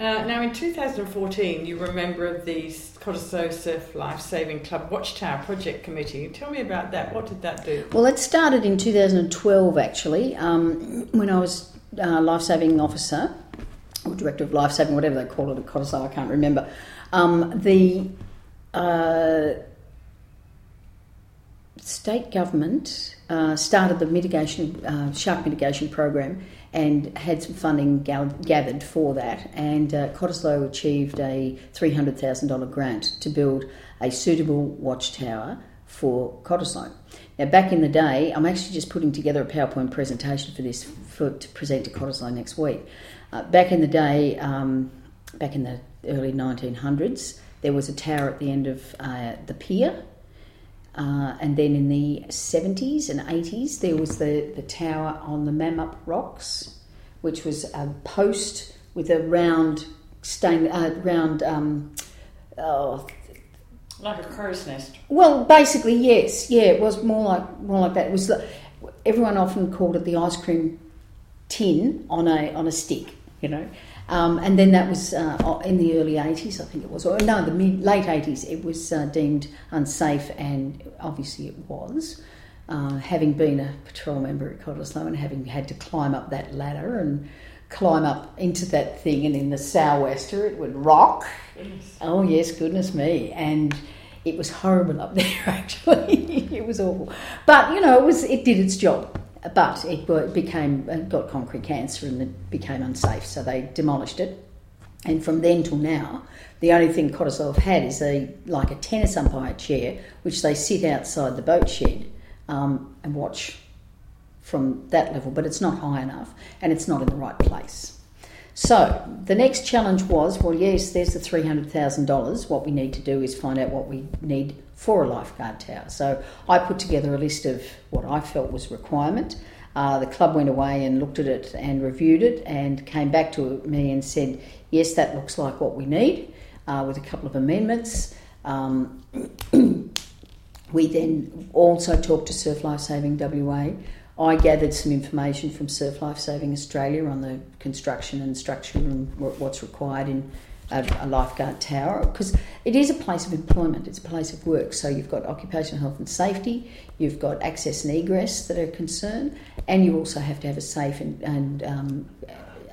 Uh, now, in 2014, you were a member of the Cottesloe Surf Life Saving Club Watchtower Project Committee. Tell me about that. What did that do? Well, it started in 2012 actually, um, when I was uh, life saving officer or director of life saving, whatever they call it at Cottesloe, I can't remember. Um, the uh, state government uh, started the mitigation uh, shark mitigation program and had some funding gathered for that. And uh, Cottesloe achieved a $300,000 grant to build a suitable watchtower for Cottesloe. Now, back in the day, I'm actually just putting together a PowerPoint presentation for this for, to present to Cottesloe next week. Uh, back in the day, um, back in the early 1900s, there was a tower at the end of uh, the pier uh, and then in the 70s and 80s, there was the, the tower on the Mudurup Rocks, which was a post with a round stain, uh, round. Um, oh, like a crow's nest. Well, basically, yes, yeah, it was more like more like that. It was everyone often called it the ice cream tin on a on a stick, you know. Um, and then that was uh, in the early 80s, I think it was, or no, the mid, late 80s, it was uh, deemed unsafe, and obviously it was. Uh, having been a patrol member at Cottesloe and having had to climb up that ladder and climb up into that thing, and in the sou'wester it would rock. Oh, yes, goodness me. And it was horrible up there, actually. it was awful. But, you know, it, was, it did its job but it became it got concrete cancer and it became unsafe, so they demolished it. And from then till now, the only thing have had is a like a tennis umpire chair, which they sit outside the boat shed um, and watch from that level, but it's not high enough and it's not in the right place. So the next challenge was, well, yes, there's the three hundred thousand dollars. What we need to do is find out what we need for a lifeguard tower. So I put together a list of what I felt was requirement. Uh, the club went away and looked at it and reviewed it and came back to me and said, yes, that looks like what we need, uh, with a couple of amendments. Um, we then also talked to Surf Life Saving WA. I gathered some information from Surf Life Saving Australia on the construction and structure and what's required in a, a lifeguard tower because it is a place of employment, it's a place of work. So you've got occupational health and safety, you've got access and egress that are concerned, and you also have to have a safe and, and um,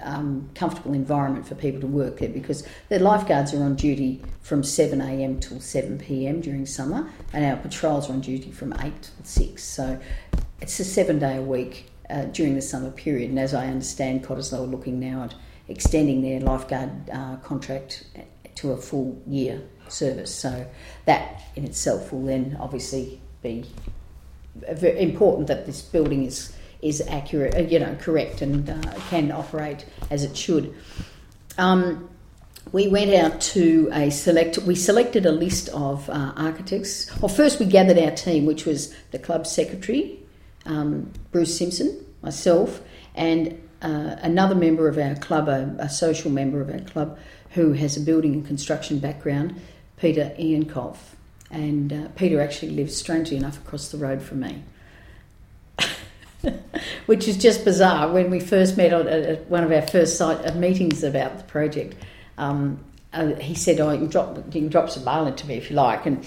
um, comfortable environment for people to work there because the lifeguards are on duty from 7am till 7pm during summer, and our patrols are on duty from 8 till 6. So it's a seven day a week uh, during the summer period, and as I understand, Cottesloe are looking now at extending their lifeguard uh, contract to a full year service. So that in itself will then obviously be important that this building is is accurate, uh, you know, correct and uh, can operate as it should. Um, we went out to a select. We selected a list of uh, architects. Well, first we gathered our team, which was the club secretary, um, Bruce Simpson, myself, and uh, another member of our club, a, a, social member of our club, who has a building and construction background, Peter Iankov. And uh, Peter actually lives, strangely enough, across the road from me. Which is just bizarre. When we first met at one of our first site uh, meetings about the project, um, uh, he said, "Oh, you can drop, you can drop some mail into me if you like." And